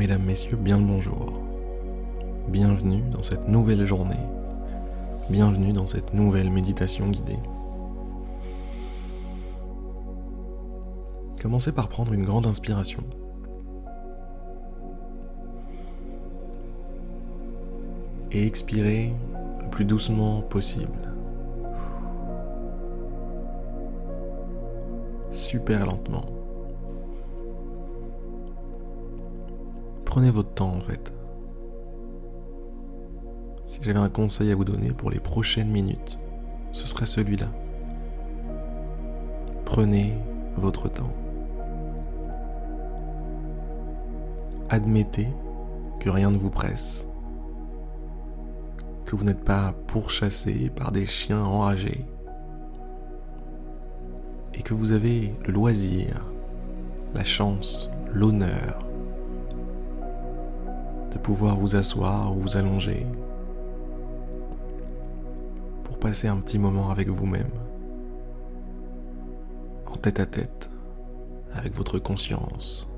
Mesdames, Messieurs, bien le bonjour. Bienvenue dans cette nouvelle journée. Bienvenue dans cette nouvelle méditation guidée. Commencez par prendre une grande inspiration. Et expirez le plus doucement possible. Super lentement. Prenez votre temps en fait. Si j'avais un conseil à vous donner pour les prochaines minutes, ce serait celui-là. Prenez votre temps. Admettez que rien ne vous presse, que vous n'êtes pas pourchassé par des chiens enragés et que vous avez le loisir, la chance, l'honneur de pouvoir vous asseoir ou vous allonger pour passer un petit moment avec vous-même, en tête à tête, avec votre conscience.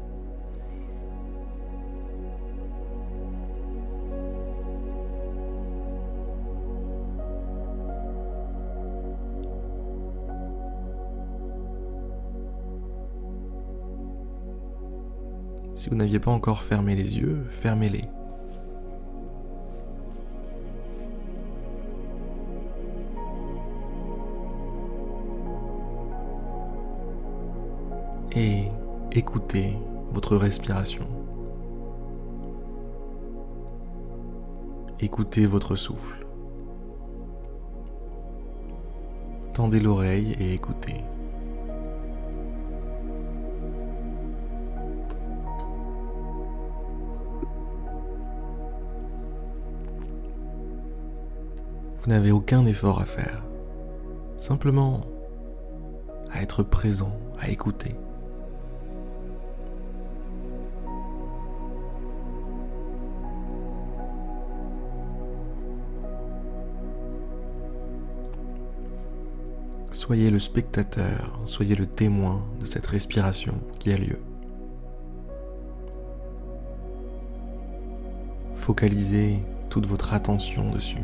Si vous n'aviez pas encore fermé les yeux, fermez-les. Et écoutez votre respiration. Écoutez votre souffle. Tendez l'oreille et écoutez. Vous n'avez aucun effort à faire. Simplement à être présent, à écouter. Soyez le spectateur, soyez le témoin de cette respiration qui a lieu. Focalisez toute votre attention dessus.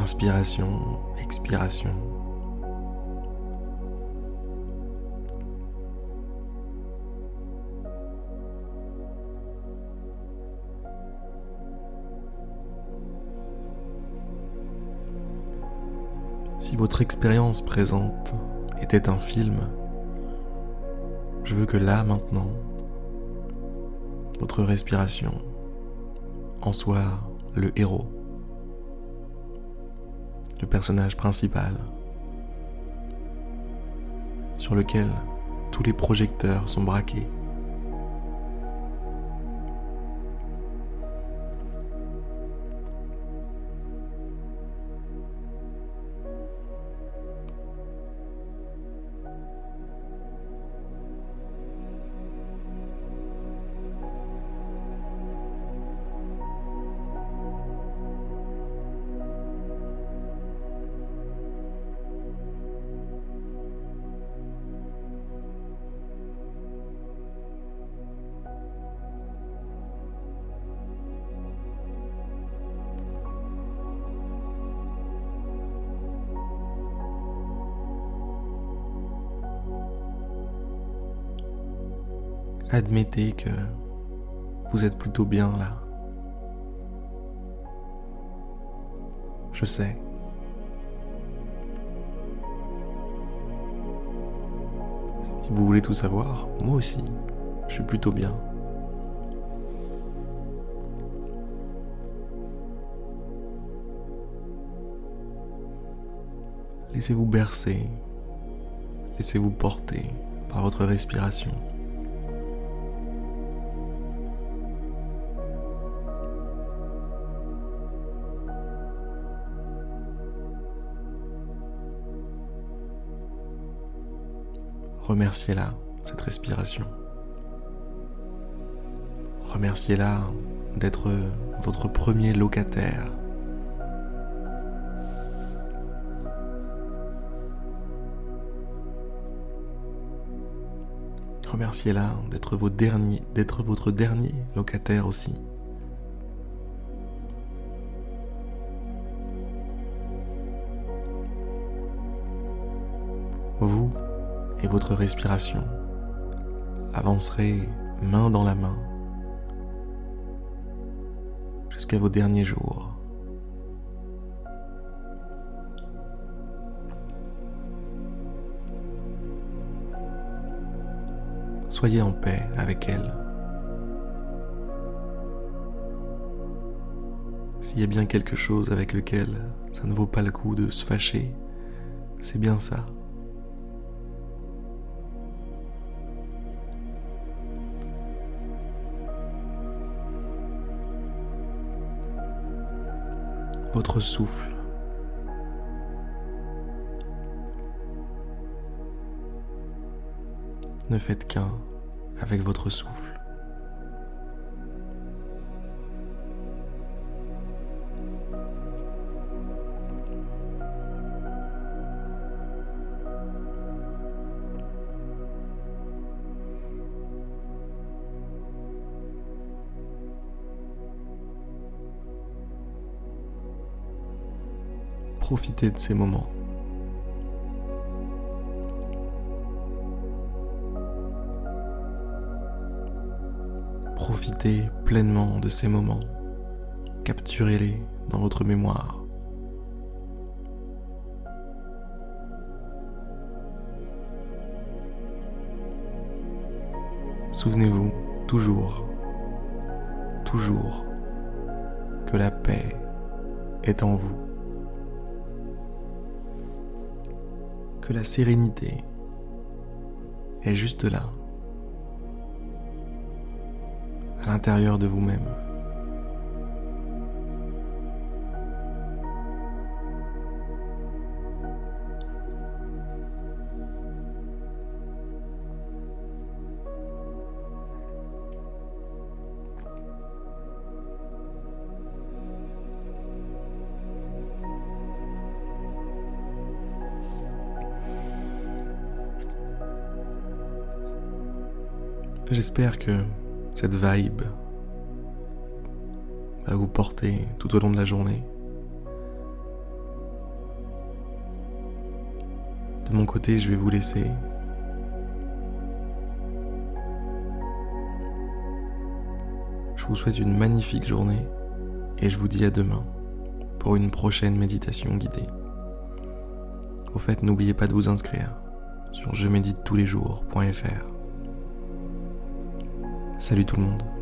Inspiration, expiration. Si votre expérience présente était un film, je veux que là, maintenant, votre respiration en soit le héros personnage principal, sur lequel tous les projecteurs sont braqués. Admettez que vous êtes plutôt bien là. Je sais. Si vous voulez tout savoir, moi aussi, je suis plutôt bien. Laissez-vous bercer, laissez-vous porter par votre respiration. Remerciez-la, cette respiration. Remerciez-la d'être votre premier locataire. Remerciez-la d'être d'être votre dernier locataire aussi. Vous et votre respiration avancerez main dans la main jusqu'à vos derniers jours. Soyez en paix avec elle. S'il y a bien quelque chose avec lequel ça ne vaut pas le coup de se fâcher, c'est bien ça. Votre souffle ne faites qu'un avec votre souffle. Profitez de ces moments. Profitez pleinement de ces moments. Capturez-les dans votre mémoire. Souvenez-vous toujours, toujours que la paix est en vous, que la sérénité est juste là. à l'intérieur de vous-même. J'espère que cette vibe va vous porter tout au long de la journée. De mon côté, je vais vous laisser. Je vous souhaite une magnifique journée et je vous dis à demain pour une prochaine méditation guidée. Au fait, n'oubliez pas de vous inscrire sur je médite tous les jours.fr. Salut tout le monde.